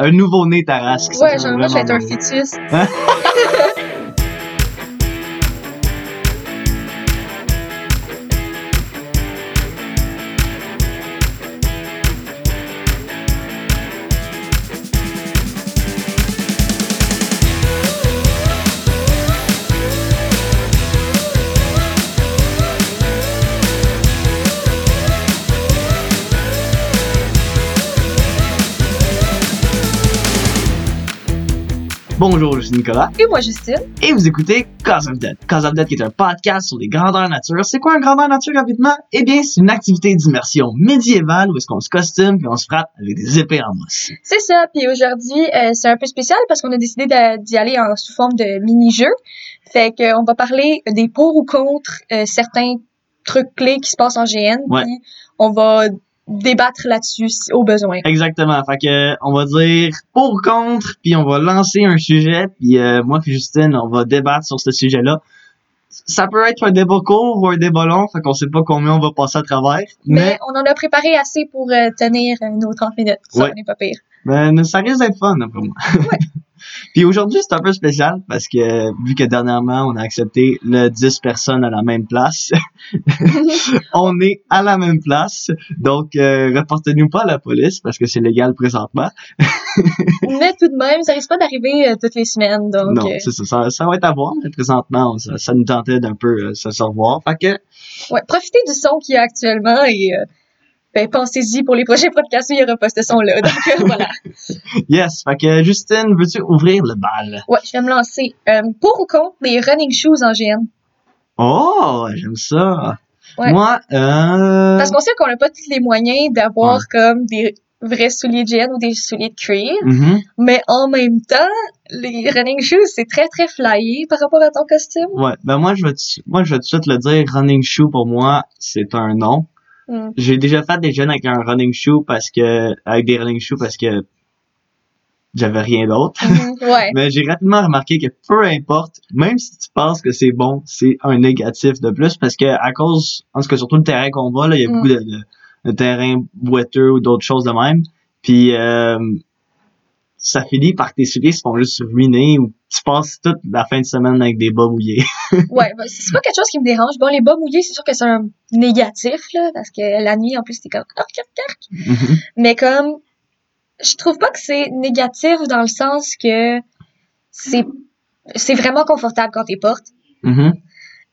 un nouveau-né Tarasque. Ouais, genre, moi, je vais être un fœtus. Bonjour, je suis Nicolas. Et moi, Justine. Et vous écoutez Cause of Death. Cause of Death qui est un podcast sur les grandeurs nature. C'est quoi un grandeur nature rapidement? Eh bien, c'est une activité d'immersion médiévale où est-ce qu'on se costume puis on se frappe avec des épées en mousse. C'est ça. Puis aujourd'hui, euh, c'est un peu spécial parce qu'on a décidé d'y aller en sous forme de mini-jeu. Fait qu'on va parler des pour ou contre euh, certains trucs clés qui se passent en GN. Ouais. Puis on va débattre là-dessus au besoin. Exactement. Fait que on va dire pour ou contre, puis on va lancer un sujet, puis euh, moi puis Justine, on va débattre sur ce sujet-là. Ça peut être un débat court ou un débat long, fait qu'on sait pas combien on va passer à travers, Mais, mais, on en a préparé assez pour euh, tenir euh, nos 30 minutes. Ça, Ouais. n'est pas pire. mais ça risque d'être fun pour moi. puis aujourd'hui, c'est un peu spécial parce que vu que dernièrement on a accepté le 10 personnes à la même place, on est à la même place, donc euh, reportez-nous pas à la police parce que c'est légal présentement. Mais tout de même, ça risque pas d'arriver euh, toutes les semaines. Donc, non, euh, c'est ça, ça, ça va être à voir, mais présentement, ça, ça nous tentait d'un peu euh, se revoir. Fait que, ouais, profitez du son qu'il y a actuellement et ben, pensez-y pour les prochains podcasts il y aura pas ce son-là. Donc, euh, voilà. yes, fait que Justine, veux-tu ouvrir le bal? Ouais, je vais me lancer. Euh, pour ou contre les running shoes en GN? Oh, j'aime ça. Ouais. Moi, euh... Parce qu'on sait qu'on n'a pas tous les moyens d'avoir comme des vrais souliers de GN ou des souliers de cuir. mhm. Mais en même temps, les running shoes, c'est très, très flyé par rapport à ton costume. Ouais, ben moi je vais moi je vais tout de suite le dire running shoe pour moi, c'est un non. Mm. J'ai déjà fait des jeunes avec un running shoe parce que avec des running shoes parce que j'avais rien d'autre. Mhm, ouais. Mais j'ai rapidement remarqué que peu importe, même si tu penses que c'est bon, c'est un négatif de plus parce que à cause, en tout cas surtout le terrain qu'on va là, il y a Mm. beaucoup de, de, de terrains boiteux ou d'autres choses de même. Puis euh, ça finit par que tes souliers se font juste ruiner ou tu passes toute la fin de semaine avec des bas mouillés. Ouais, ben, c'est pas quelque chose qui me dérange. Bon, les bas mouillés, c'est sûr que c'est un négatif, là, parce que la nuit, en plus, t'es comme, arc, arc, arc. Mhm. Mais comme, je trouve pas que c'est négatif dans le sens que c'est, c'est vraiment confortable quand t'es portes. Mhm.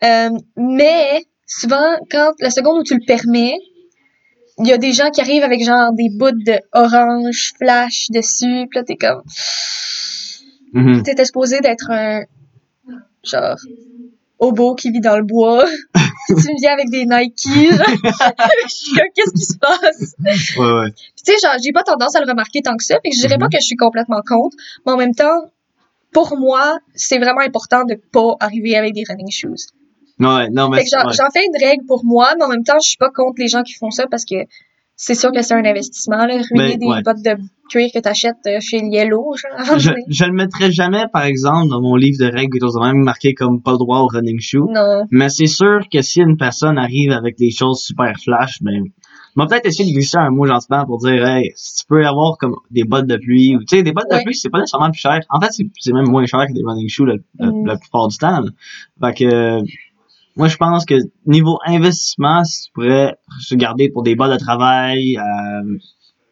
Euh, mais, souvent, quand, la seconde où tu le permets, il y a des gens qui arrivent avec genre des bouts de orange flash dessus, pis là, t'es comme, t'étais supposé d'être un genre hobo qui vit dans le bois. tu me viens avec des Nike. genre, je suis comme, qu'est-ce qui se passe? Ouais, ouais. Puis tu sais, genre, j'ai pas tendance à le remarquer tant que ça. Puis je dirais pas Mhm. que je suis complètement contre. Mais en même temps, pour moi, c'est vraiment important de pas arriver avec des running shoes. Ouais, non, mais Fait que j'en ouais. fais une règle pour moi, mais en même temps, je suis pas contre les gens qui font ça parce que c'est sûr que c'est un investissement, là. Ruiner Ben, des ouais. bottes de cuir que t'achètes euh, chez Yellow, genre. je, je le mettrais jamais, par exemple, dans mon livre de règles, de même, marqué comme pas le droit au running shoe. Non. Mais c'est sûr que si une personne arrive avec des choses super flash, ben, on va peut-être essayer de glisser un mot gentiment pour dire, hey, si tu peux avoir comme des bottes de pluie, ou tu sais, des bottes de pluie, c'est pas nécessairement plus cher. En fait, c'est c'est même moins cher que des running shoes la, la- Mm. la plupart du temps. là. Fait que, moi, je pense que niveau investissement, si tu pourrais se garder pour des bottes de travail, euh,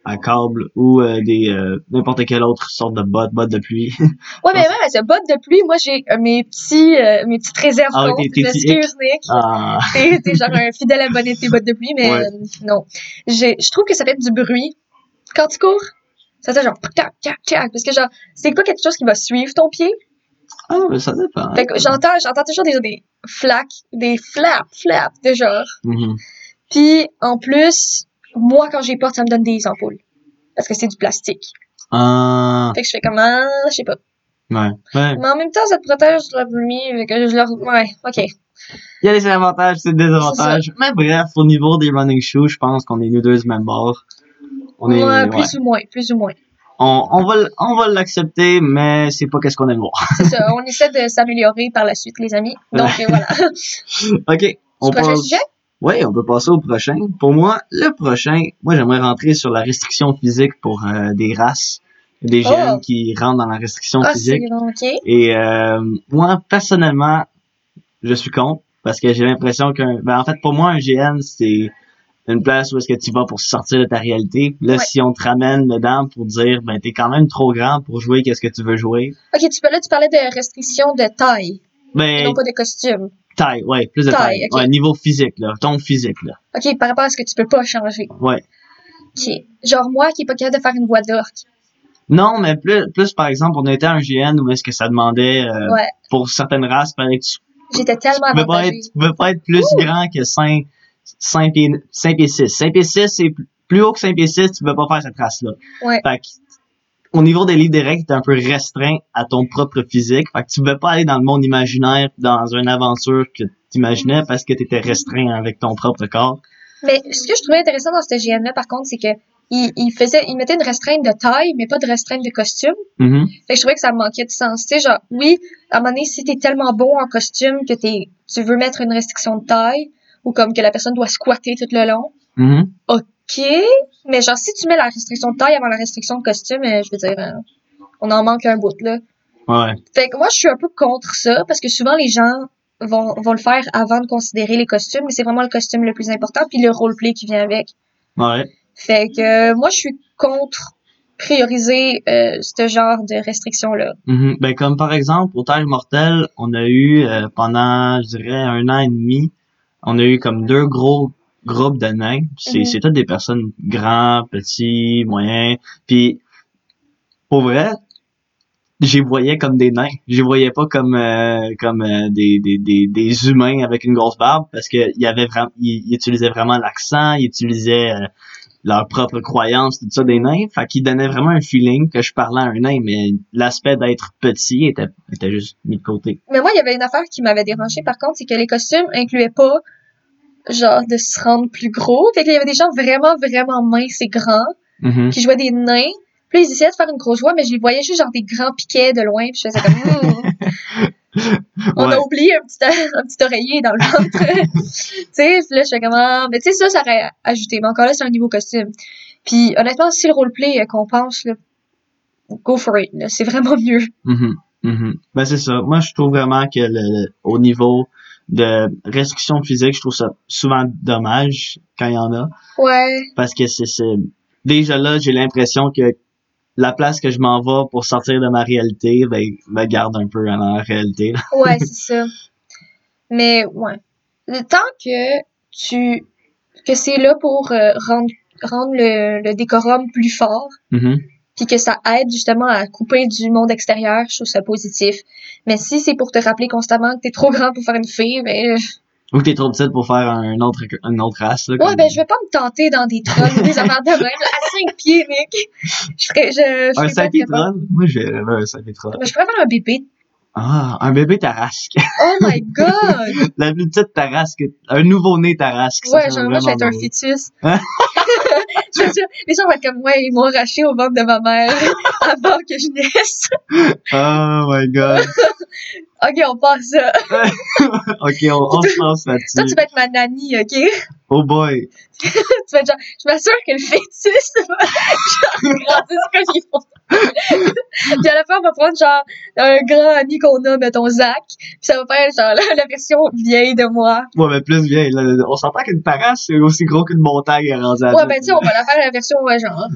à câble ou euh, des euh, n'importe quelle autre sorte de bottes, bottes de pluie. Ouais, mais même ce bottes de pluie, moi, j'ai euh, mes petits, euh, mes petites réserves Ah, contre. m'excuse, Nick. Ah, T'es, genre un fidèle abonné de tes bottes de pluie, mais Ouais. euh, non. J'ai, je trouve que ça fait du bruit quand tu cours. Ça fait genre tac, tac, tac. Parce que genre, c'est pas quelque chose qui va suivre ton pied? Ah, mais ça dépend. Fait que j'entends, j'entends toujours des, des flacs, des flaps, flaps de genre. Mhm. Puis, en plus, moi, quand j'ai porte, ça me donne des ampoules. Parce que c'est du plastique. Ah, Fait que je fais comme, ah, je sais pas. ouais. ouais. Mais en même temps, ça te protège de la pluie. Fait que je leur, ouais, ok. Il y a des avantages, des désavantages. Mais bref, au niveau des running shoes, je pense qu'on est nous deux du même bord. On est, ouais, ouais. plus ou moins, plus ou moins. On, on va, on va l'accepter, mais c'est pas qu'est-ce qu'on aime voir. C'est ça, on essaie de s'améliorer par la suite, les amis. Donc, voilà. ok. On prochain passe- sujet? Oui, on peut passer au prochain. Pour moi, le prochain, moi j'aimerais rentrer sur la restriction physique pour euh, des races. Des Oh. GN qui rentrent dans la restriction Ah, physique. c'est bon, ok. Et euh, moi, personnellement, je suis contre parce que j'ai l'impression qu'un... Ben, en fait, pour moi, un GN, c'est une place où est-ce que tu vas pour sortir de ta réalité. Là, Ouais. si on te ramène dedans pour dire, ben, t'es quand même trop grand pour jouer qu'est-ce que tu veux jouer, Ok, tu, peux- là, tu parlais de restrictions de taille, et ben, non pas de costume. taille, ouais, plus de taille. Taille. Ouais, niveau physique, là, ton physique, là. Ok, par rapport à ce que tu peux pas changer. Ouais. Ok. Genre moi qui est pas capable de faire une voix d'orque. Non, mais plus, plus par exemple, on était un GN où est-ce que ça demandait, euh, Ouais. pour certaines races, fallait que tu J'étais tellement tu pas être, tu peux pas être plus grand que 5, 5 pieds, 5 pieds 6. 5 pieds 6, c'est plus- haut que 5 pieds 6, tu peux pas faire cette race-là. Ouais. Fait que, au niveau des livres règles, t'es un peu restreint à ton propre physique. Fait que tu peux pas aller dans le monde imaginaire, dans une aventure que t'imaginais parce que t'étais restreint avec ton propre corps. Mais ce que je trouvais intéressant dans ce GN-là, par contre, c'est que il, il faisait, il mettait une restreinte de taille, mais pas de restreinte de costume. Mhm. Fait que je trouvais que ça manquait de sens. Tu sais, genre, oui, à un moment donné, si t'es tellement bon en costume que t'es, tu veux mettre une restriction de taille, ou comme que la personne doit squatter tout le long, Mhm. ok. Mais genre, si tu mets la restriction de taille avant la restriction de costume, euh, je veux dire, euh, on en manque un bout, là. Ouais. Fait que moi, je suis un peu contre ça, parce que souvent, les gens vont, vont le faire avant de considérer les costumes, mais c'est vraiment le costume le plus important, puis le roleplay qui vient avec. Ouais. Fait que euh, moi, je suis contre prioriser euh, ce genre de restrictions-là. Mhm. Ben, comme par exemple, au Terre Mortel, on a eu euh, pendant, je dirais, un an et demi, on a eu comme deux gros groupes de nains. C'est c'est toutes des personnes grands, petits, moyens. Puis, pour vrai, j'y voyais comme des nains. J'y voyais pas comme euh, comme euh, des, des, des, des humains avec une grosse barbe parce que il y avait vraiment, l'accent, ils utilisaient euh, leurs propres croyances, tout ça des nains. Fait qu'ils donnaient vraiment un feeling que je parlais à un nain, mais l'aspect d'être petit était, était juste mis de côté. Mais moi, il y avait une affaire qui m'avait dérangé, par contre, c'est que les costumes incluaient pas, genre, de se rendre plus gros. Fait qu'il y avait des gens vraiment, vraiment minces et grands, Mhm. qui jouaient des nains. Puis ils essayaient de faire une grosse voix, mais je les voyais juste genre des grands piquets de loin, puis je faisais comme... On Ouais. a oublié un petit, un petit oreiller dans le ventre. tu sais, là, je fais comment... Mais tu sais, ça, ça aurait ajouté. Mais encore là, c'est un niveau costume. Puis honnêtement, si le roleplay euh, compense, là, go for it. C'est vraiment mieux. Mhm, mhm. Ben c'est ça. Moi, je trouve vraiment que le, au niveau de restriction physique, je trouve ça souvent dommage quand il y en a. Ouais. Parce que c'est- déjà là, j'ai l'impression que la place que je m'en vais pour sortir de ma réalité, ben, me garde un peu dans la réalité. là. Ouais, c'est ça. Mais ouais. Le temps que tu que c'est là pour euh, rendre rendre le, le décorum plus fort, Mhm. puis que ça aide justement à couper du monde extérieur, je trouve ça positif. Mais si c'est pour te rappeler constamment que t'es trop grand pour faire une fille, ben Ou que t'es trop petite pour faire un autre, une autre race. Là, ouais, ben je vais pas me tenter dans des trolls ou des affaires de même à cinq pieds, mec. Je ferais je, je un serais pas 5 pieds troll? Moi, j'ai un 5 pieds troll. Mais je pourrais faire un bébé. Ah, un bébé tarasque. Oh my god! la plus petite tarasque. Un nouveau-né tarasque. Ouais, genre, moi, je vais être un fœtus. Hein? je suis sûre, les gens vont être comme, ouais, ils m'ont arraché au ventre de ma mère avant que je naisse. Oh my god. Ok, on passe ça. ok, on, on se lance Toi, là-dessus. tu vas être ma nanny, ok? Oh boy. tu vas être genre, je m'assure que le fœtus va genre, grandir comme il faut. puis à la fin, on va prendre genre un grand ami qu'on a, mettons Zach, puis ça va faire genre la, la version vieille de moi. Ouais, mais plus vieille. Là, on s'entend qu'une parasse, c'est aussi gros qu'une montagne rendue à Ouais, ben tu sais, on va la faire la version, ouais, genre,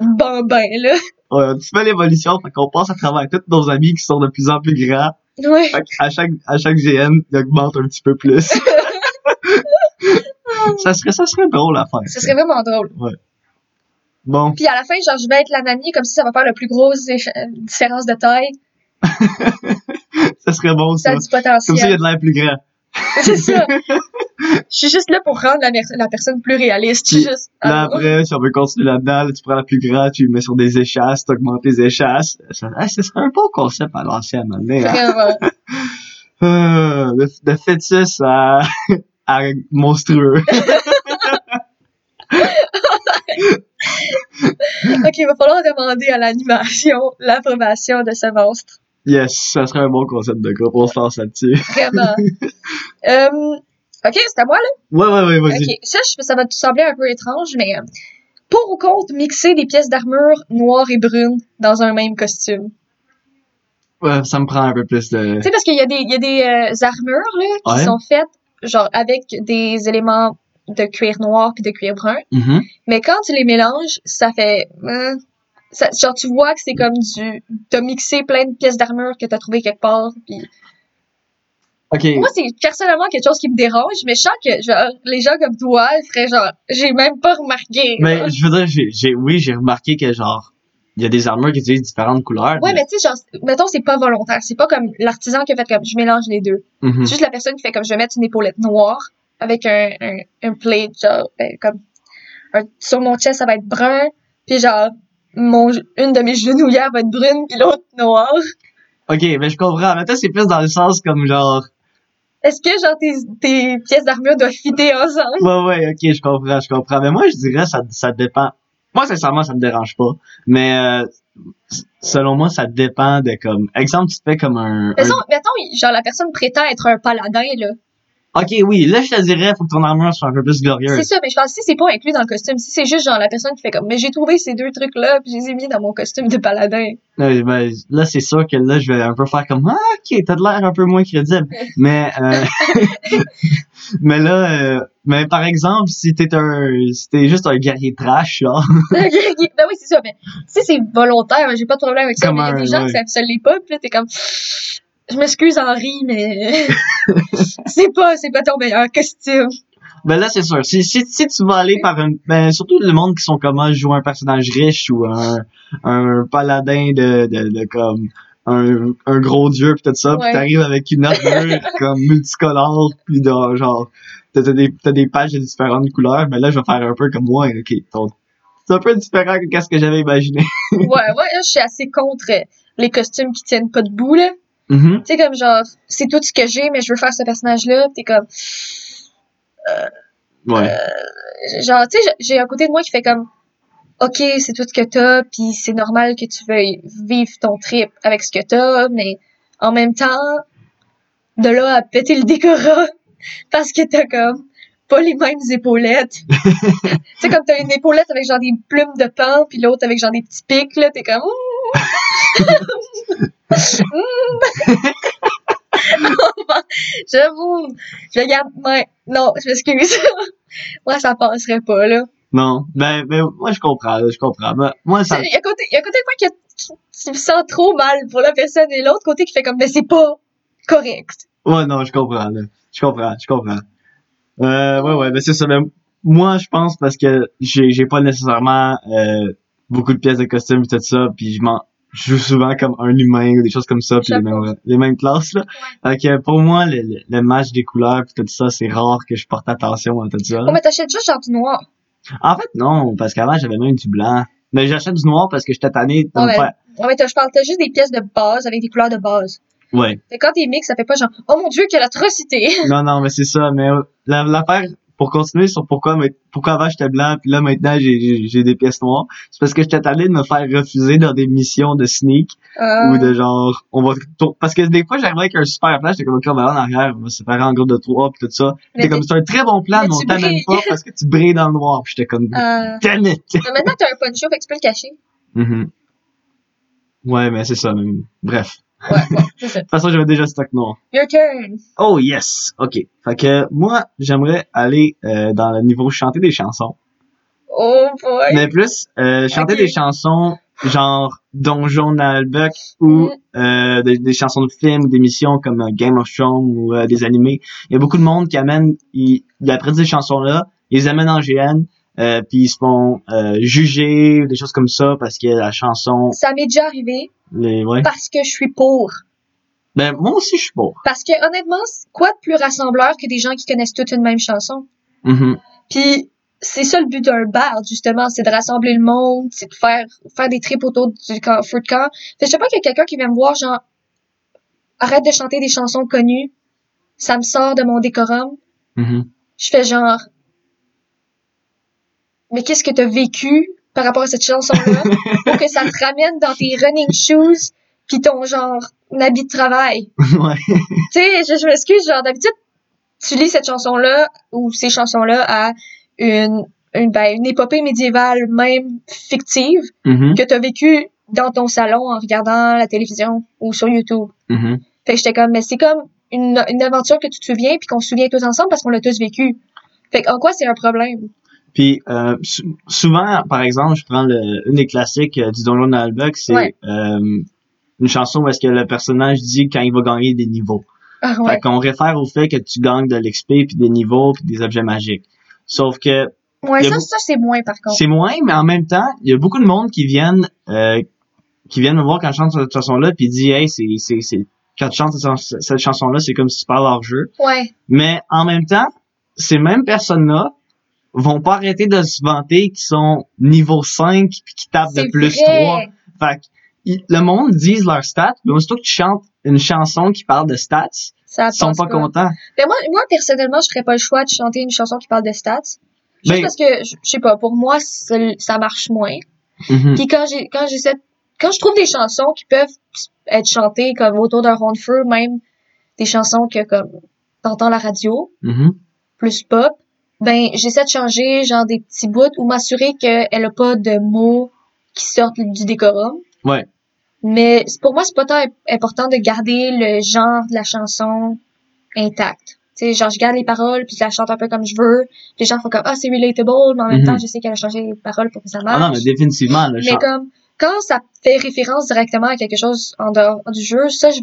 bambin, là. Ouais, un petit peu l'évolution, fait qu'on passe à travers tous nos amis qui sont de plus en plus grands. Ouais. Qu'à chaque, à chaque GN, il augmente un petit peu plus. ça serait, ça serait drôle à faire. Ce serait vraiment drôle. Bon. Puis à la fin, genre, je vais être la nanny, comme si ça va faire la plus grosse différence de taille. Ça serait bon, Ça ça. a du Comme ça, il y a de l'air plus grand. C'est ça. Je suis juste là pour rendre la, personne plus réaliste. Je suis Puis, juste. Là, Ah, après, si on veut continuer là-dedans, là, tu prends la plus grande, tu le mets sur des échasses, tu augmentes les échasses. Ça, ah, ce serait un bon concept à l'ancienne, hein. Vraiment. Euh, de, de fœtus à, à monstrueux. Ok, il va falloir demander à l'animation l'approbation de ce monstre. Yes, ça serait un bon concept de groupe. On se lance là-dessus. Vraiment. Euh, ok, c'est à moi, là? Ouais, ouais, ouais, vas-y. Ok, ça, je- ça va te sembler un peu étrange, mais euh, pour ou contre mixer des pièces d'armure noires et brunes dans un même costume? Ouais, ça me prend un peu plus de. Tu sais, parce qu'il y a des, il y a des euh, armures là, qui Ouais. sont faites genre avec des éléments de cuir noir puis de cuir brun. Mhm. Mais quand tu les mélanges, ça fait. euh, ça, genre, tu vois que c'est comme du. T'as mixé plein de pièces d'armure que t'as trouvé quelque part. Puis... Ok. Moi, c'est personnellement quelque chose qui me dérange, mais je sens que genre, les gens comme toi, ils feraient genre. J'ai même pas remarqué. Mais là. je veux dire, j'ai, j'ai, oui, j'ai remarqué que genre, il y a des armures qui utilisent différentes couleurs. Ouais, mais tu sais, genre, mettons, c'est pas volontaire. C'est pas comme l'artisan qui a fait comme je mélange les deux. Mhm. C'est juste la personne qui fait comme je vais mettre une épaulette noire avec un, un, un plate, genre, ben, comme. un- sur mon chest, ça va être brun. Puis genre, mon, une de mes genouillères va être brune, puis l'autre noire. Ok, mais je comprends. Mais toi, c'est plus dans le sens comme genre. Est-ce que genre tes, tes pièces d'armure doivent fitter ensemble? Ouais, ouais, ok, je comprends, je comprends. Mais moi, je dirais, ça, ça dépend. Moi, sincèrement, ça me dérange pas. Mais, euh, selon moi, ça dépend de comme. Exemple, tu te fais comme un. un- Mettons, mettons, genre la personne prétend être un paladin, là. Ok, oui, là, je te dirais, faut que ton armure soit un peu plus glorieuse. C'est ça, mais je pense que si c'est pas inclus dans le costume, si c'est juste genre la personne qui fait comme, mais j'ai trouvé ces deux trucs-là, puis je les ai mis dans mon costume de paladin. Ouais, ben, là, c'est sûr que là, je vais un peu faire comme, ah, ok, t'as de l'air un peu moins crédible. mais, euh, mais là, euh, mais par exemple, si t'es un, si t'es juste un guerrier trash, genre, ben oui, c'est ça, mais si c'est volontaire, j'ai pas de problème avec ça, Comme mais il y a des gens ouais. que ça, ça l'est pas, pis là, t'es comme, je m'excuse Henri, mais c'est pas, c'est pas ton meilleur costume. ben là, c'est sûr. Si, si, si tu vas aller par un, ben, surtout le monde qui sont comment jouer un personnage riche ou un, un paladin de, de, de comme, un, un gros dieu pis tout ça, Ouais. pis t'arrives avec une armure comme multicolore pis de, genre, t'as des, t'as des pages de différentes couleurs, ben là, je vais faire un peu comme moi, ok, c'est un peu différent que ce que j'avais imaginé. ouais, ouais, là, je suis assez contre euh, les costumes qui tiennent pas debout, là. Mhm. Tu sais, comme genre, c'est tout ce que j'ai, mais je veux faire ce personnage-là, pis t'es comme, Ouais. genre, tu sais, j'ai- un côté de moi qui fait comme, ok, c'est tout ce que t'as, puis c'est normal que tu veuilles vivre ton trip avec ce que t'as, mais en même temps, de là à péter le décorat, parce que t'as comme pas les mêmes épaulettes. tu sais, comme t'as une épaulette avec genre des plumes de pan, puis l'autre avec genre des petits pics, là, t'es comme, J'avoue, je garde, ouais, non, je m'excuse. Moi, ça passerait pas, là. Non. Ben, ben, moi, je comprends, là, je comprends. Ben, moi, ça, Il y a côté, il y a côté de moi qui, qui, qui me sent trop mal pour la personne et l'autre côté qui fait comme, mais c'est pas correct. ouais, non, je comprends, là. Je comprends, je comprends. Euh, ouais, ouais, ben, c'est ça. Ben, moi, je pense parce que j'ai, j'ai pas nécessairement, euh, beaucoup de pièces de costume et tout ça, puis je m'en, je joue souvent comme un humain ou des choses comme ça, puis les mêmes, les mêmes classes, là. Fait que pour moi, le, le, le match des couleurs puis tout ça, c'est rare que je porte attention à tout ça. Oh, mais t'achètes juste genre du noir. En fait, non, parce qu'avant, j'avais même du blanc. Mais j'achète du noir parce que j'étais tanné de Ouais, me mais- faire... Ouais, mais t'as- je parle, t'as juste des pièces de base avec des couleurs de base. Ouais. Fait quand t'es mix, ça fait pas genre, oh mon dieu, quelle atrocité! Non, non, mais c'est ça. Mais euh, la- l'affaire, pour continuer sur pourquoi, pourquoi avant j'étais blanc, puis là maintenant j'ai- j'ai des pièces noires, c'est parce que j'étais allé de me faire refuser dans des missions de sneak Euh, ou de genre, on va parce que des fois j'arrivais avec un super plan, j'étais comme ok, on va aller en arrière, on va se séparer en groupe de trois puis tout ça. T'es comme c'est un très bon plan, mais mais on t'amène pas parce que tu brilles dans le noir. Puis j'étais comme euh, damn it. mais maintenant t'as un poncho, fait que tu peux le cacher. Mhm. Ouais, mais c'est ça. mais- Bref. Ouais, ouais, c'est ça. De toute façon, j'avais déjà stock noir. Your turn. Oh yes, ok. Fait que moi, j'aimerais aller euh, dans le niveau chanter des chansons. Oh boy. Mais plus euh, chanter des chansons genre Donjon Nalbuck ou Mm. euh, des, des chansons de films ou d'émissions comme euh, Game of Thrones ou euh, des animés. Il y a beaucoup de monde qui amène, ils, ils apprennent ces chansons-là, ils les amènent en GN, euh, puis ils se font euh, juger, des choses comme ça parce que la chanson, Ça m'est déjà arrivé les ouais. parce que je suis pour. Ben moi aussi je suis pour. Parce que honnêtement, quoi de plus rassembleur que des gens qui connaissent toutes une même chanson? Mhm. Puis c'est ça le but d'un bar, justement, c'est de rassembler le monde, c'est de faire faire des trips autour du camp, feu de camp. Fait je sais pas qu'il y a quelqu'un qui vient me voir, genre, arrête de chanter des chansons connues, ça me sort de mon décorum. Mhm. Je fais genre, mais qu'est-ce que t'as vécu par rapport à cette chanson-là pour que ça te ramène dans tes running shoes puis ton genre habit de travail? ouais. tu sais, je, je m'excuse, genre d'habitude, tu lis cette chanson-là ou ces chansons-là à une, une, ben, une épopée médiévale, même fictive, Mhm, que t'as vécu dans ton salon en regardant la télévision ou sur YouTube. mhm. Fait que j'étais comme, mais c'est comme une, une aventure que tu te souviens puis qu'on se souvient tous ensemble parce qu'on l'a tous vécu. Fait que en quoi c'est un problème? Puis euh, sou- souvent, par exemple, je prends le, une des classiques euh, du Donjon Nalbuck, c'est Ouais. euh, une chanson où est-ce que le personnage dit quand il va gagner des niveaux. Ah Fait ouais. qu'on réfère au fait que tu gagnes de l'XP puis des niveaux puis des objets magiques. Sauf que Ouais, ça, ça c'est moins par contre. c'est moins, mais en même temps, il y a beaucoup de monde qui viennent euh, qui viennent me voir quand je chante cette chanson-là puis dit hey c'est c'est c'est quand tu chantes cette, cette chanson-là c'est comme si tu parles hors jeu. Ouais. Mais en même temps, ces mêmes personnes-là vont pas arrêter de se vanter qu'ils sont niveau 5 puis qui tapent de plus vrai. 3. Fait que, le monde dise leurs stats, mais aussitôt que tu chantes une chanson qui parle de stats, ils sont pas, contents. Mais moi, moi, personnellement, je ferais pas le choix de chanter une chanson qui parle de stats. Juste Ben- parce que, je sais pas, pour moi, ça, marche moins. Mhm. Puis quand j'ai, quand j'essaie, quand je trouve des chansons qui peuvent être chantées comme autour d'un rond de feu, même des chansons que comme t'entends la radio, Mhm. plus pop, ben j'essaie de changer genre des petits bouts ou m'assurer qu'elle a pas de mots qui sortent du décorum. Ouais. Mais pour moi, c'est pas tant im- important de garder le genre de la chanson intact. Tu genre, je garde les paroles, puis je la chante un peu comme je veux. Les gens font comme, ah, c'est relatable, mais en même Mhm. temps, je sais qu'elle a changé les paroles pour que ça marche. Ah non, mais définitivement, le Mais comme, quand ça fait référence directement à quelque chose en dehors du jeu, ça, je,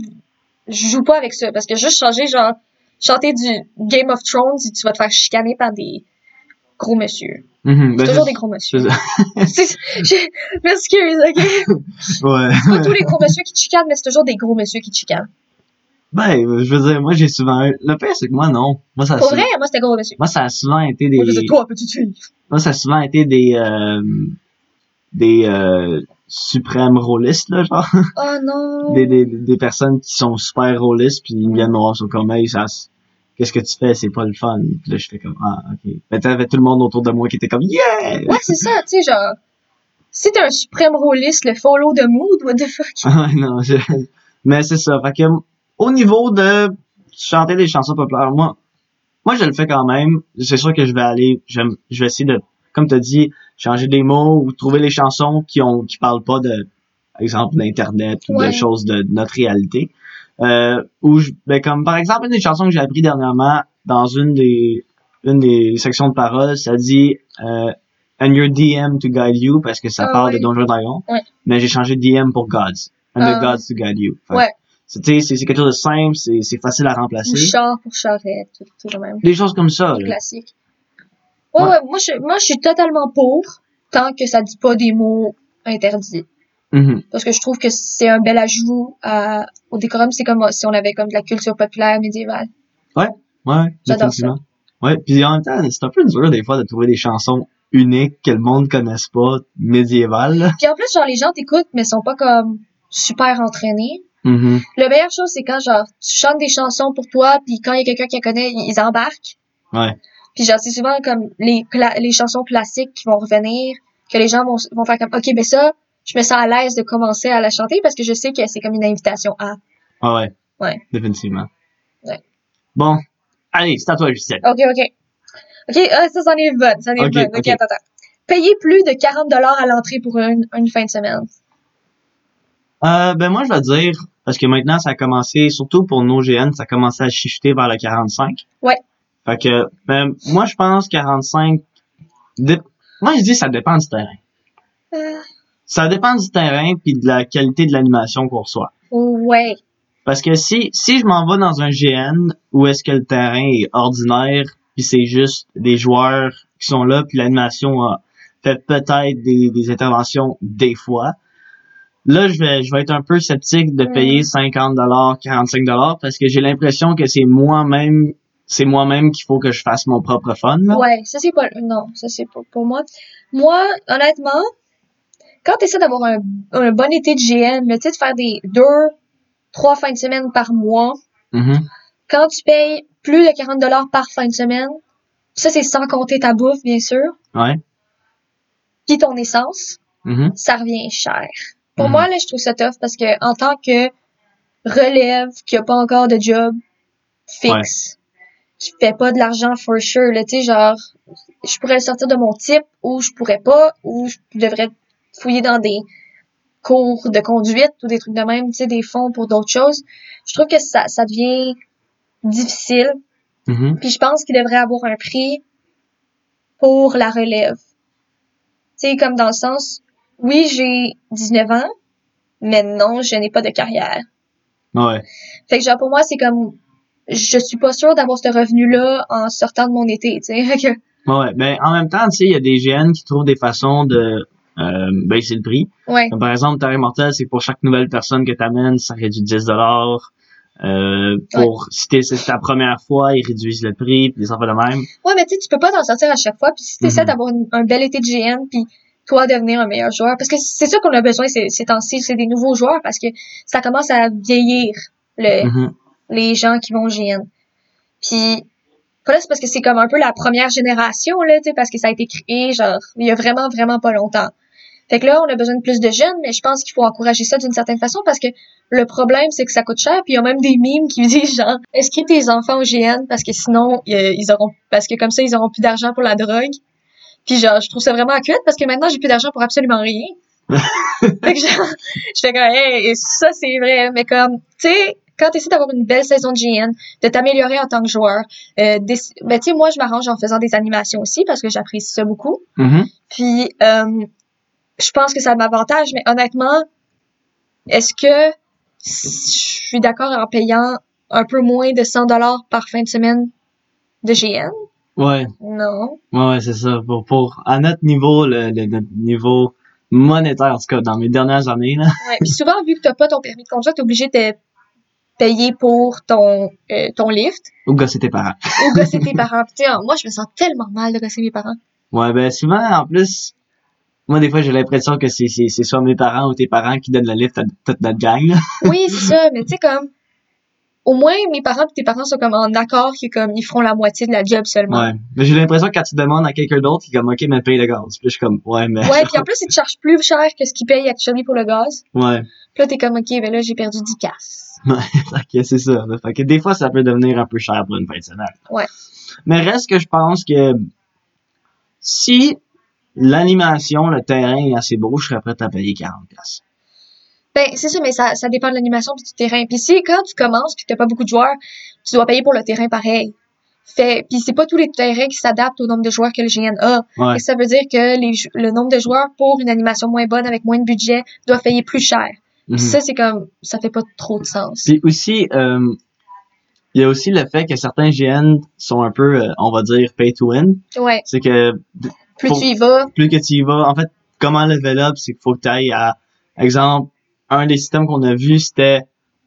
je joue pas avec ça. Parce que juste changer, genre, chanter du Game of Thrones, tu vas te faire chicaner par des gros monsieur. Mhm. C'est Ben, toujours c'est- des gros monsieur. c'est C'est- je m'excuse, ok? Ouais. Pas tous les gros monsieur qui te chicanent, mais c'est toujours des gros monsieur qui te chicanent. Ben, je veux dire, moi, j'ai souvent. Le pire, c'est que moi, non. Moi, ça, Pour vrai, moi, c'était gros monsieur. moi, ça a souvent été des... Moi, je toi, petite fille. Moi, ça a souvent été des... euh, des euh, suprêmes rôlistes, là, genre. Oh non. des, des, des personnes qui sont super rôlistes, puis ils viennent me voir sur comme, ça, qu'est-ce que tu fais, c'est pas le fun. Puis là, je fais comme, ah, ok. Mais t'avais tout le monde autour de moi qui était comme, yeah! Ouais, c'est ça, tu sais, genre, si t'es un suprême rôliste, le follow de mood, what the fuck? Ah, non, je... Mais c'est ça. Fait que, au niveau de chanter des chansons populaires, moi, moi, je le fais quand même. C'est sûr que je vais aller, je, vais- je vais essayer de, comme t'as dit, changer des mots ou trouver les chansons qui ont, qui parlent pas de, par exemple, d'internet ou Ouais. de choses de notre réalité. Euh, ou je, ben, comme, par exemple, une des chansons que j'ai appris dernièrement dans une des, une des sections de paroles, ça dit, euh, and your DM to guide you parce que ça Ah parle ouais. de Donjons Dragons. Ouais. Mais j'ai changé DM pour gods. And Ah. the gods to guide you. Fait Ouais. C'est, quelque chose de simple, c'est, c'est facile à remplacer. Ou char pour charrette, tout, tout le même. Des choses comme ça, classique. Ouais, Ouais. ouais, moi, je, moi, je suis totalement pour, tant que ça dit pas des mots interdits. Mhm. Parce que je trouve que c'est un bel ajout à, au décorum. C'est comme si on avait comme de la culture populaire médiévale. Ouais, J'adore définitivement. Ouais, puis en même temps, c'est un peu dur des fois de trouver des chansons uniques que le monde connaisse pas, médiévales. Puis en plus, genre, les gens t'écoutent, mais sont pas comme super entraînés. Mhm. La meilleure chose, c'est quand, genre, tu chantes des chansons pour toi, puis quand il y a quelqu'un qui la connaît, ils embarquent. Ouais. Puis genre, c'est souvent comme les, cla- les chansons classiques qui vont revenir, que les gens vont, vont faire comme, OK, ben ça, je me sens à l'aise de commencer à la chanter parce que je sais que c'est comme une invitation à. Ah ouais. Ouais. Définitivement. Ouais. Bon. Allez, c'est à toi, Justine. OK, OK. OK, ah, ça, c'en est bonne. Ça en est une Ok, bonne. OK, ok. attends, attends. Payer plus de 40 à l'entrée pour une, une fin de semaine. Euh, ben moi, je vais dire, parce que maintenant, ça a commencé, surtout pour nos GN, ça a commencé à shifter vers le 45. Ouais. Fait que, ben, moi, je pense 45... dé- Moi, je dis ça dépend du terrain. Euh, Ça dépend du terrain puis de la qualité de l'animation qu'on reçoit. ouais. Parce que si, si je m'en vais dans un GN où est-ce que le terrain est ordinaire puis c'est juste des joueurs qui sont là puis l'animation a fait peut-être des, des interventions des fois, là, je vais, je vais être un peu sceptique de Mm. payer 50 dollars, 45 dollars parce que j'ai l'impression que c'est moi-même, c'est moi-même qu'il faut que je fasse mon propre fun, là. Ouais, ça c'est pas non, ça c'est pas pour moi. Moi, honnêtement, quand tu essaies d'avoir un, un bon été de là, tu sais de faire des deux, trois fins de semaine par mois, Mhm. quand tu payes plus de 40 dollars par fin de semaine, ça c'est sans compter ta bouffe bien sûr, Ouais. puis ton essence, Mhm. ça revient cher. Pour Mhm. moi là, je trouve ça tough parce que en tant que relève qui a pas encore de job fixe, qui fait pas de l'argent for sure, là, tu sais genre je pourrais le sortir de mon type ou je pourrais pas, ou je devrais fouiller dans des cours de conduite ou des trucs de même, tu sais, des fonds pour d'autres choses. Je trouve que ça, ça devient difficile. Mhm. Puis je pense qu'il devrait avoir un prix pour la relève. Tu sais, comme dans le sens, oui, j'ai 19 ans, mais non, je n'ai pas de carrière. Ouais. Fait que genre, pour moi, c'est comme, je suis pas sûre d'avoir ce revenu-là en sortant de mon été, tu sais. Ouais. Ben, en même temps, tu sais, il y a des GN qui trouvent des façons de euh, baisser le prix. ouais. Par exemple, Terre Mortel, c'est pour chaque nouvelle personne que tu amènes, ça réduit 10 euh, pour si t'es- c'est ta première fois, ils réduisent le prix, puis des affaires de même. Ouais, mais tu sais, tu peux pas t'en sortir à chaque fois. Puis si t'essaies Mhm. d'avoir un bel été de GN, puis toi devenir un meilleur joueur, parce que c'est ça qu'on a besoin ces, ces temps-ci, c'est des nouveaux joueurs, parce que ça commence à vieillir le, Mhm. les gens qui vont au GN. Puis c'est parce que c'est comme un peu la première génération, là, tu sais, parce que ça a été créé, genre, il y a vraiment, vraiment pas longtemps. Fait que là, on a besoin de plus de jeunes, mais je pense qu'il faut encourager ça d'une certaine façon parce que le problème, c'est que ça coûte cher. Puis il y a même des mimes qui disent genre, inscris tes enfants au GN parce que sinon, ils auront, parce que comme ça, ils auront plus d'argent pour la drogue. Puis genre, je trouve ça vraiment cute parce que maintenant, j'ai plus d'argent pour absolument rien. fait que genre, je fais comme, hey, ça c'est vrai, mais comme, tu sais, quand tu essaies d'avoir une belle saison de GN, de t'améliorer en tant que joueur, euh, des- ben tu sais, moi je m'arrange en faisant des animations aussi parce que j'apprécie ça beaucoup. Mhm. Puis, euh, je pense que ça m'avantage, mais honnêtement, est-ce que je suis d'accord en payant un peu moins de 100 dollars par fin de semaine de GN? Ouais. Non. Ouais, ouais, c'est ça. Pour, pour, à notre niveau, le, le- notre niveau monétaire, en tout cas, dans mes dernières années, là. Ouais. Puis souvent, vu que t'as pas ton permis de conduire, t'es obligé de payer pour ton, euh, ton lift Ou gosser tes parents. ou gosser tes parents. Sais, moi, je me sens tellement mal de gosser mes parents. Ouais, ben, souvent, en plus, moi, des fois, j'ai l'impression que c'est, c'est, c'est soit mes parents ou tes parents qui donnent le lift à toute notre gang, là. Oui, c'est ça, mais tu sais, comme, au moins, mes parents et tes parents sont comme en accord que comme, ils feront la moitié de la job seulement. Ouais. Mais j'ai l'impression que quand tu demandes à quelqu'un d'autre, il est comme, OK, mais paye le gaz. Puis je suis comme, ouais, mais. Ouais, puis en plus, ils te chargent plus cher que ce qu'ils payent actuellement pour le gaz. Ouais. Puis là, t'es comme, OK, ben là, j'ai perdu 10 piastres. Fait que c'est ça. Fait que des fois, ça peut devenir un peu cher pour une fin de semaine. Ouais. Mais reste que je pense que si l'animation, le terrain est assez beau, je serais prêt à payer 40 pièces. Ben, c'est ça, mais ça, ça dépend de l'animation puis du terrain. Puis si, quand tu commences puis que t'as pas beaucoup de joueurs, tu dois payer pour le terrain pareil. Fait, puis c'est pas tous les terrains qui s'adaptent au nombre de joueurs que le GN a. Ouais. Et ça veut dire que les, le nombre de joueurs pour une animation moins bonne avec moins de budget doit payer plus cher. Puis ça, c'est comme, ça fait pas trop de sens. Puis aussi, euh, il y a aussi le fait que certains GN sont un peu, euh, on va dire, pay to win. Ouais. C'est que Plus tu y vas, plus que tu y vas, en fait, comment level up, c'est qu'il faut que tu ailles à, exemple, un des systèmes qu'on a vu, c'était,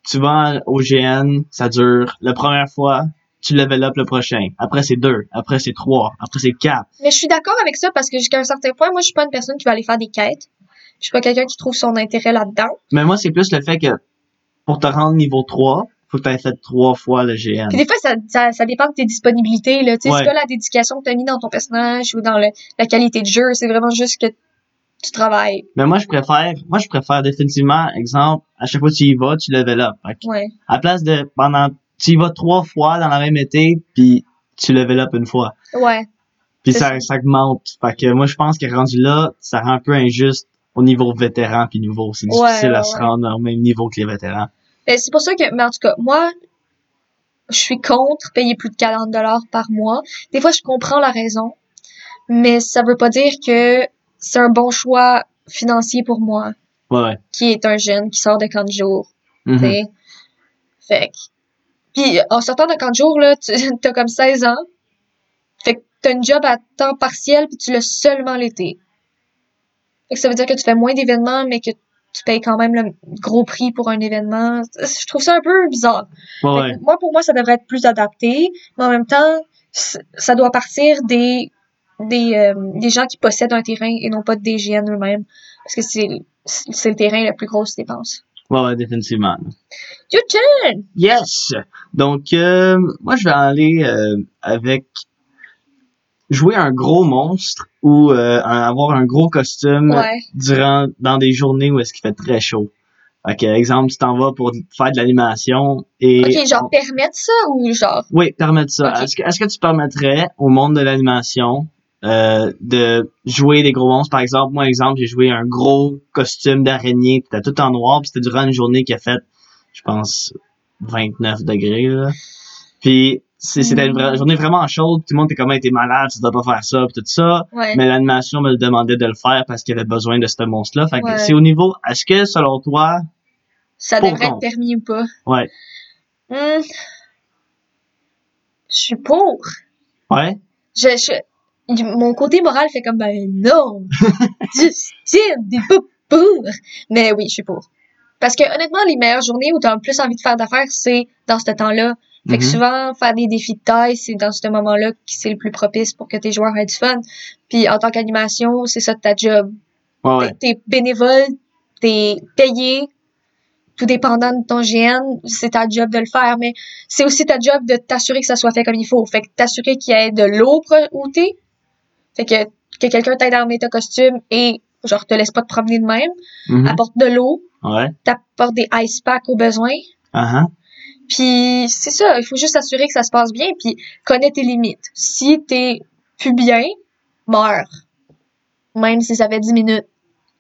tu vas au GN, ça dure, la première fois, tu level up le prochain. Après, c'est deux. Après, c'est trois. Après, c'est quatre. Mais je suis d'accord avec ça parce que jusqu'à un certain point, moi, je suis pas une personne qui va aller faire des quêtes. Je suis pas quelqu'un qui trouve son intérêt là-dedans. Mais moi, c'est plus le fait que, pour te rendre niveau 3, faut que tu aies fait trois fois le GN. Puis des fois, ça, ça, ça dépend de tes disponibilités. Là. Tu sais, Ouais. C'est pas la dédication que tu as mis dans ton personnage ou dans le, la qualité de jeu. C'est vraiment juste que tu travailles. Mais moi, je préfère, moi, je préfère définitivement, exemple, à chaque fois que tu y vas, tu level up. Ouais. à la place de, pendant, tu y vas trois fois dans la même été, puis tu level up une fois. Ouais. Puis ça, ça augmente. Fait que moi, je pense que rendu là, ça rend un peu injuste au niveau vétéran puis nouveau. C'est Ouais, difficile à se rendre au même niveau que les vétérans. Ben, c'est pour ça que, mais en tout cas, moi, je suis contre payer plus de 40 dollars par mois. Des fois, je comprends la raison, mais ça veut pas dire que c'est un bon choix financier pour moi, Ouais, qui est un jeune qui sort de camp de jour. Mhm. T'sais. Fait que. Puis en sortant de camp de jour, là, tu as comme 16 ans. Fait que t'as une job à temps partiel puis tu l'as seulement l'été. Fait que ça veut dire que tu fais moins d'événements, mais que tu payes quand même le gros prix pour un événement. Je trouve ça un peu bizarre. Ouais, Moi, pour moi, ça devrait être plus adapté, mais en même temps, ça doit partir des des, euh, des gens qui possèdent un terrain et non pas des GN eux-mêmes. Parce que c'est c'est le terrain la plus grosse dépense. Ouais, ouais, définitivement. Your turn! Yes! Donc, euh, moi, je vais aller euh, avec jouer un gros monstre ou euh, avoir un gros costume Ouais. durant dans des journées où est-ce qu'il fait très chaud. Fait que, exemple, tu t'en vas pour faire de l'animation et... Ok, genre permettre ça ou genre? Oui, permettre ça. Ok. Est-ce que, est-ce que tu permettrais au monde de l'animation euh, de jouer des gros monstres? Par exemple, moi, exemple, j'ai joué un gros costume d'araignée, c'était tout en noir, puis c'était durant une journée qui a fait, je pense, 29 degrés, là. Puis, c'était une journée vraiment chaude, tout le monde était comme, t'es malade, tu dois pas faire ça, pis tout ça. Ouais. Mais l'animation me le demandait de le faire parce qu'il avait besoin de ce monstre-là. Fait que Ouais. c'est au niveau, est-ce que, selon toi, Ça devrait être permis ou pas? ouais, Hmm. Je suis pour. ouais, Je, je, mon côté moral fait comme, ben non. Justine, t'es pas pour. Mais oui, je suis pour. Parce que honnêtement, les meilleures journées où t'as le plus envie de faire d'affaires, c'est dans ce temps-là. Fait que Mhm. souvent, faire des défis de taille, c'est dans ce moment-là que c'est le plus propice pour que tes joueurs aient du fun. Puis en tant qu'animation, c'est ça ta job. ouais. T'es bénévole, t'es payé, tout dépendant de ton GN, c'est ta job de le faire, mais c'est aussi ta job de t'assurer que ça soit fait comme il faut. Fait que t'assurer qu'il y ait de l'eau où t'es. Fait que, que quelqu'un t'aide à emmener ton costume et genre te laisse pas te promener de même. Mhm. Apporte de l'eau, Ouais. t'apportes des ice packs au besoin. Uh-huh. Puis c'est ça, il faut juste s'assurer que ça se passe bien, puis connais tes limites. Si t'es plus bien, meurs. Même si ça fait 10 minutes,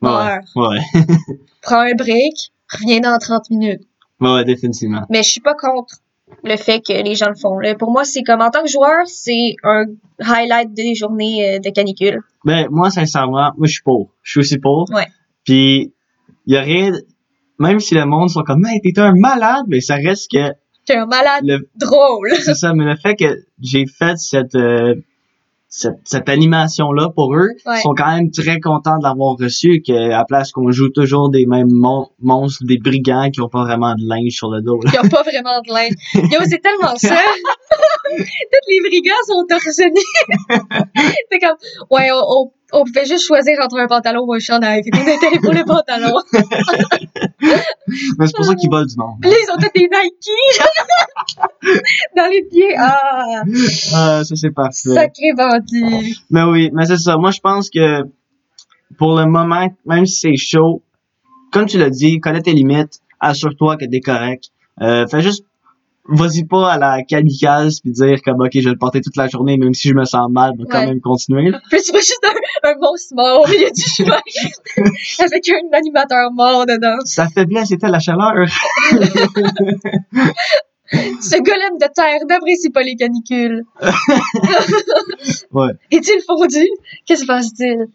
meurs. ouais. Prends un break, reviens dans 30 minutes. Ouais, définitivement. Mais je suis pas contre le fait que les gens le font. Pour moi, c'est comme en tant que joueur, c'est un highlight des journées euh, de canicule. Ben, moi, sincèrement, moi, je suis pour. Je suis aussi pour. Ouais. Puis, il y a rien, même si le monde sont comme, hey, t'es un malade, mais ça reste que, T'es un malade le, drôle. c'est ça, mais le fait que j'ai fait cette, euh, cette, cette animation-là pour eux, Ouais. ils sont quand même très contents de l'avoir reçu, que, à place qu'on joue toujours des mêmes mon- monstres, des brigands qui ont pas vraiment de linge sur le dos. là. Il a pas vraiment de linge. Yo, c'est tellement ça. Tous les brigands sont torse nu. c'est comme, ouais, on, on, on pouvait juste choisir entre un pantalon ou un chandail. Fait qu'on était pour le pantalon. Mais c'est pour ça qu'ils volent du monde. Puis là, ils ont tous des Nike dans les pieds. Ah, Ah, ça, c'est parfait. sacré bandit. Mais oui, mais c'est ça. Moi, je pense que pour le moment, même si c'est chaud, comme tu l'as dit, connais tes limites, assure-toi que t'es correct. Euh, fais juste, vas-y pas à la kamikaze puis dire comme ok, je vais le porter toute la journée, même si je me sens mal, je vais quand Ouais. même continuer. tu vois juste un, un monstre mort au milieu du chemin avec un animateur mort dedans. Ça faiblesse, c'était la chaleur. Ce golem de terre n'apprécie pas les canicules. Ouais. Est-il fondu? Qu'est-ce que passe-t-il?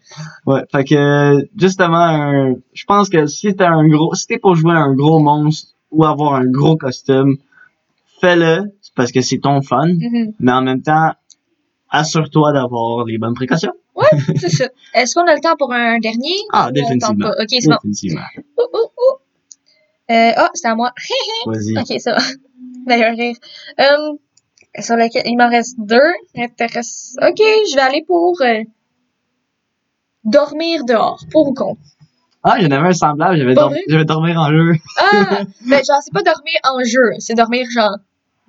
Ouais, fait que justement, je pense que si t'as un gros, si t'es pour jouer un gros monstre ou avoir un gros costume, fais-le parce que c'est ton fun, Mhm. mais en même temps, assure-toi d'avoir les bonnes précautions. C'est ça. Est-ce qu'on a le temps pour un dernier? Ah, définitivement. pas? Ok, c'est bon. Définitivement. Ouh, ouh, ouh. Euh, ah, c'est à moi. Vas-y. Ok, ça va. D'ailleurs, rire. Sur lequel il m'en reste deux. Ok, je vais aller pour euh, dormir dehors. Pour ou contre? Ah, j'en avais un semblable, j'avais je vais dormir en jeu. Ah! ben, genre, c'est pas dormir en jeu, c'est dormir, genre,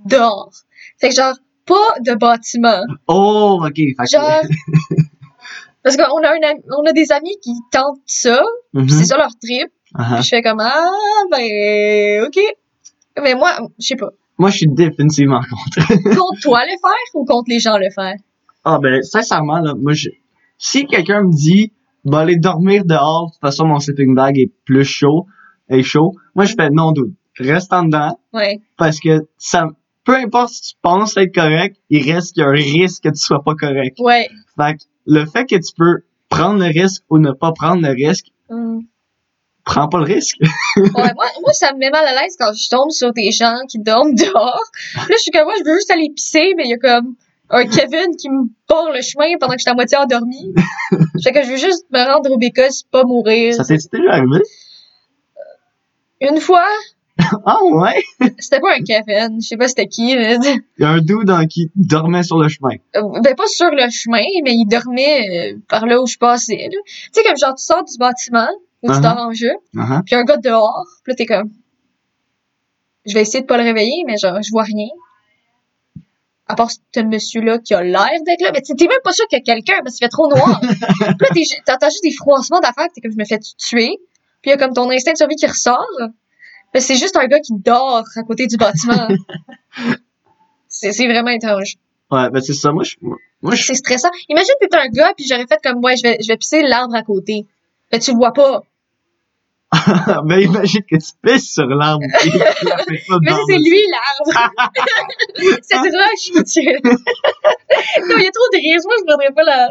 dehors. Fait que, genre, pas de bâtiment. Oh, ok. Fait Genre, parce qu'on a, on a des amis qui tentent ça, pis c'est ça leur trip. Uh-huh. Je fais comme, ah, ben, ok. Mais moi, je sais pas. Moi, je suis définitivement contre. Contre toi le faire ou contre les gens le faire? Ah, ben, sincèrement, là, moi, je... si quelqu'un me dit, va aller dormir dehors, de toute façon, mon sleeping bag est plus chaud, est chaud, moi, je fais non, doute. Reste en dedans, Ouais. parce que ça, peu importe si tu penses être correct, il reste qu'il y a un risque que tu sois pas correct. Ouais. Fait que le fait que tu peux prendre le risque ou ne pas prendre le risque, Hum. prends pas le risque. Ouais, moi, moi, ça me met mal à l'aise quand je tombe sur des gens qui dorment dehors. Puis Là, je suis comme, moi, je veux juste aller pisser, mais il y a comme un Kevin qui me barre le chemin pendant que je suis à moitié endormie. fait que je veux juste me rendre au bécos, pas mourir. ça t'est déjà arrivé? Une fois, Ah, ouais? c'était pas un Kevin, je sais pas c'était qui, mais... Il y a un dude dans qui dormait sur le chemin. Euh, ben pas sur le chemin, mais il dormait euh, par là où je passais. Tu sais, comme genre, tu sors du bâtiment, où tu Uh-huh. dors en jeu, Uh-huh. puis un gars dehors, puis là, t'es comme... Je vais essayer de pas le réveiller, mais genre, je vois rien. À part ce monsieur-là qui a l'air d'être là. Mais t'es même pas sûr qu'il y a quelqu'un, parce qu'il fait trop noir. puis là, t'entends juste des froissements d'affaires, t'es comme, je me fais tuer? Puis il y a comme ton instinct de survie qui ressort. Mais c'est juste un gars qui dort à côté du bâtiment. c'est vraiment étrange. Ouais, ben c'est ça. Moi, je, moi, je, C'est stressant. Imagine que t'es un gars, puis j'aurais fait comme, ouais, je vais, je vais pisser l'arbre à côté. Mais tu le vois pas. ben imagine que tu pisses sur l'arbre. Mais c'est lui, l'arbre. Cette roche, tu Non, il y a trop de rires. Moi, je prendrais pas la...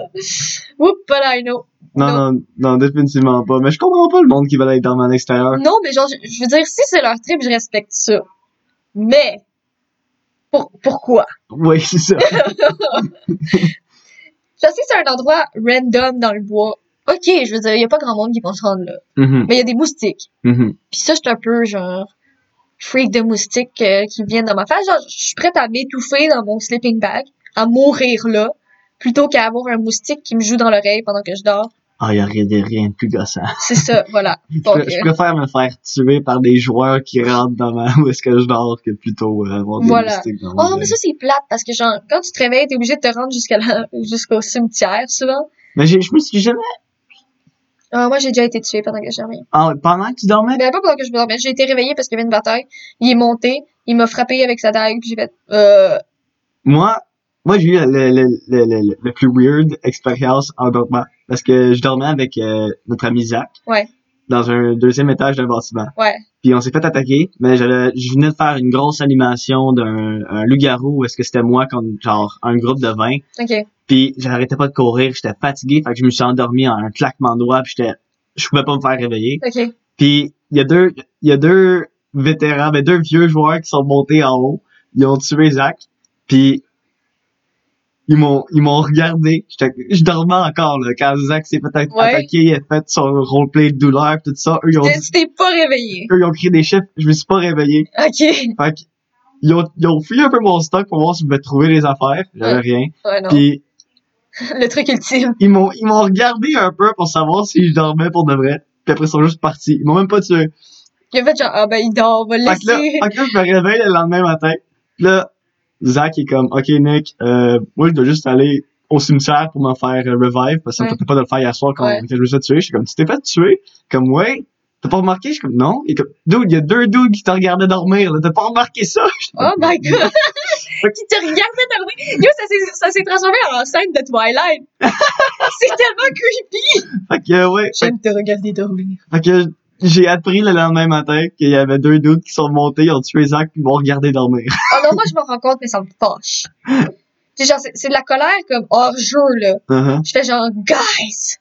Oups, pas la no. Non, non, non, définitivement pas. Mais je comprends pas le monde qui veut aller dormir à l'extérieur. Non, mais genre, je, je veux dire, si c'est leur trip, je respecte ça. Mais, pour, pourquoi? Oui, c'est ça. Genre, si c'est un endroit random dans le bois, ok, je veux dire, il y a pas grand monde qui va se rendre là. Mhm, Mais il y a des moustiques. mhm. Puis ça, je suis un peu, genre, freak de moustiques euh, qui viennent dans ma face. Genre, je suis prête à m'étouffer dans mon sleeping bag, à mourir là, plutôt qu'à avoir un moustique qui me joue dans l'oreille pendant que je dors. Ah, il y a rien de, rien de plus gossant. C'est ça, voilà. Je, Donc, je euh, préfère me faire tuer par des joueurs qui rentrent dans ma où est-ce que je dors que plutôt euh, avoir des Voilà. moustiques dans Oh, mais ça, c'est plate parce que, genre, quand tu te réveilles, t'es obligé de te rendre jusqu'à la- jusqu'au cimetière, souvent. Mais je me suis jamais... Ah, moi, j'ai déjà été tuée pendant que je dormais. Ah, pendant que tu dormais? Ben, pas pendant que je dormais. J'ai été réveillée parce qu'il y avait une bataille. Il est monté, il m'a frappé avec sa dague, puis j'ai fait, euh, Moi, moi j'ai eu le, le, le, le, plus weird expérience en dormant. Parce que je dormais avec euh, notre ami Zach. Ouais. Dans un deuxième étage d'un bâtiment. ouais. Puis on s'est fait attaquer, mais j'avais, je venais de faire une grosse animation d'un un loup-garou où est-ce que c'était moi contre genre un groupe de 20. Ok. Puis j'arrêtais pas de courir, j'étais fatigué, fait que je me suis endormi en un claquement de doigts, puis j'étais, je pouvais pas me faire réveiller. Ok. Puis il y a deux, il y a deux vétérans, mais deux vieux joueurs qui sont montés en haut. Ils ont tué Zach. Puis ils m'ont, ils m'ont regardé. Je dormais encore là quand Zach s'est fait Ouais. attaquer, il a fait son roleplay de douleur, tout ça. Eux ils ont, Tu t'es pas réveillé. eux ils ont crié des chiffres. Je me suis pas réveillé. Ok. Fait que, ils ont, ils ont fouillé un peu mon stock pour voir si je pouvais trouver les affaires. J'avais Ouais. rien. Ouais, non. Puis Le truc ultime. ils m'ont, ils m'ont regardé un peu pour savoir si je dormais pour de vrai. Puis après ils sont juste partis. Ils m'ont même pas tué. Il a fait genre, ah ben, il dort, on va le Fait que là, laisser. fait que là, je me réveille le lendemain matin. Là, Zach est comme, OK, Nick, euh, moi, je dois juste aller au cimetière pour me faire euh, revive parce que ça me Ouais. tentait pas de le faire hier soir quand Ouais. me suis fait tuer. Je suis comme, tu t'es fait tuer? Comme, ouais. T'as pas remarqué? Je suis comme, non. Il est comme, dude, il y a deux dudes qui te regardaient dormir, là. T'as pas remarqué ça? Oh my god! qui te regardait le Yo, ça s'est, transformé en scène de Twilight. c'est tellement creepy! Fait que, ouais. J'aime te regarder dormir. fait que j'ai appris le lendemain matin qu'il y avait deux dudes qui sont montés, ils ont tué Zach, puis ils m'ont regardé dormir. Oh non, moi, je me rends compte, mais ça me fâche. C'est genre, c'est, de la colère comme hors jeu, là. Uh-huh. Je fais genre, guys,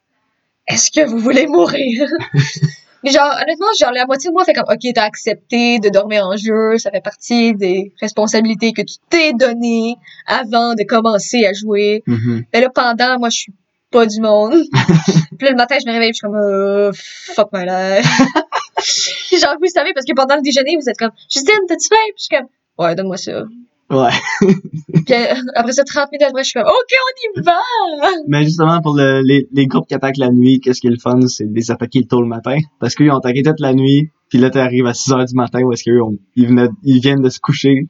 est-ce que vous voulez mourir? Mais genre, honnêtement, genre, la moitié de moi fait comme, ok, t'as accepté de dormir en jeu, ça fait partie des responsabilités que tu t'es données avant de commencer à jouer. Mhm. Mais là, pendant, moi, je suis pas du monde. puis là, le matin, je me réveille, puis je suis comme, euh, fuck my life. genre, vous savez, parce que pendant le déjeuner, vous êtes comme, Justine, t'as-tu faim? Puis je suis comme, ouais, donne-moi ça. Ouais. Puis euh, après ça, 30 minutes après, je suis comme, ok, on y va! Mais justement, pour le- les, les groupes qui attaquent la nuit, qu'est-ce qui est le fun, c'est de les attaquer tôt le matin. Parce qu'ils ont attaqué toute la nuit, puis là, t'arrives à 6 heures du matin où est-ce qu'eux, ont- ils, venaient, ils viennent de se coucher.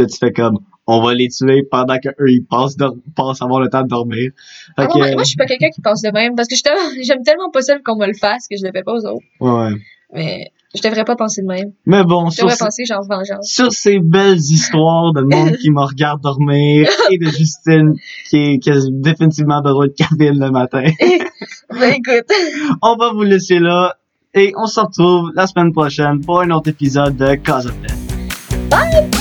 Puis là, tu fais comme, on va les tuer pendant qu'eux, ils passent, passent avoir le temps de dormir. Ah que, non, moi, je suis pas quelqu'un qui pense de même, parce que j'aime tellement pas ça qu'on me le fasse que je le fais pas aux autres. ouais. Mais je devrais pas penser de même. Mais bon, Je sur, devrais ce- penser genre vengeance. sur ces belles histoires de monde qui me regarde dormir et de Justine qui, est- qui a définitivement besoin de café le matin. Ben écoute, on va vous laisser là et on se retrouve la semaine prochaine pour un autre épisode de Cause of Death. bye!